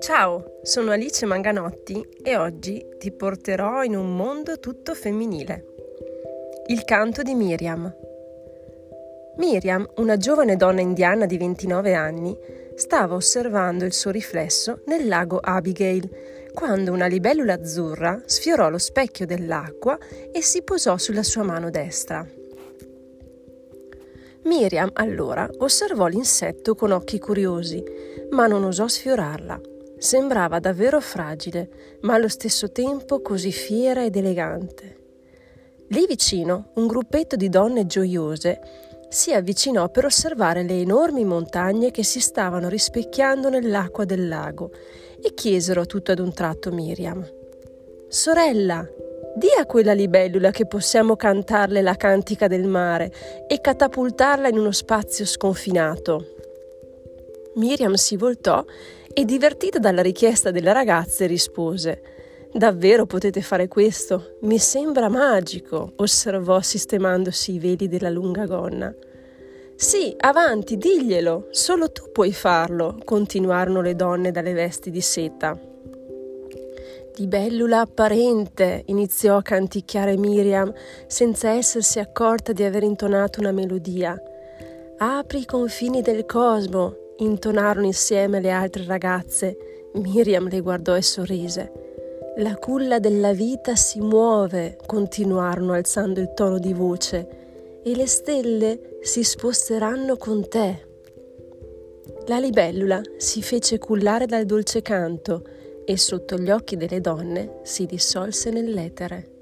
Ciao, sono Alice Manganotti e oggi ti porterò in un mondo tutto femminile. Il canto di Miriam. Miriam, una giovane donna indiana di 29 anni, stava osservando il suo riflesso nel lago Abigail quando una libellula azzurra sfiorò lo specchio dell'acqua e si posò sulla sua mano destra. Miriam allora osservò l'insetto con occhi curiosi, ma non osò sfiorarla. Sembrava davvero fragile, ma allo stesso tempo così fiera ed elegante. Lì vicino un gruppetto di donne gioiose si avvicinò per osservare le enormi montagne che si stavano rispecchiando nell'acqua del lago e chiesero tutto ad un tratto Miriam. Sorella, di a quella libellula che possiamo cantarle la cantica del mare e catapultarla in uno spazio sconfinato. Miriam si voltò e, divertita dalla richiesta della ragazza, rispose Davvero potete fare questo? Mi sembra magico, osservò sistemandosi i veli della lunga gonna. Sì, avanti, diglielo, solo tu puoi farlo, continuarono le donne dalle vesti di seta. Libellula apparente, iniziò a canticchiare Miriam senza essersi accorta di aver intonato una melodia. Apri i confini del cosmo, intonarono insieme le altre ragazze. Miriam le guardò e sorrise. La culla della vita si muove, continuarono alzando il tono di voce, e le stelle si sposteranno con te. La libellula si fece cullare dal dolce canto e sotto gli occhi delle donne si dissolse nell'etere.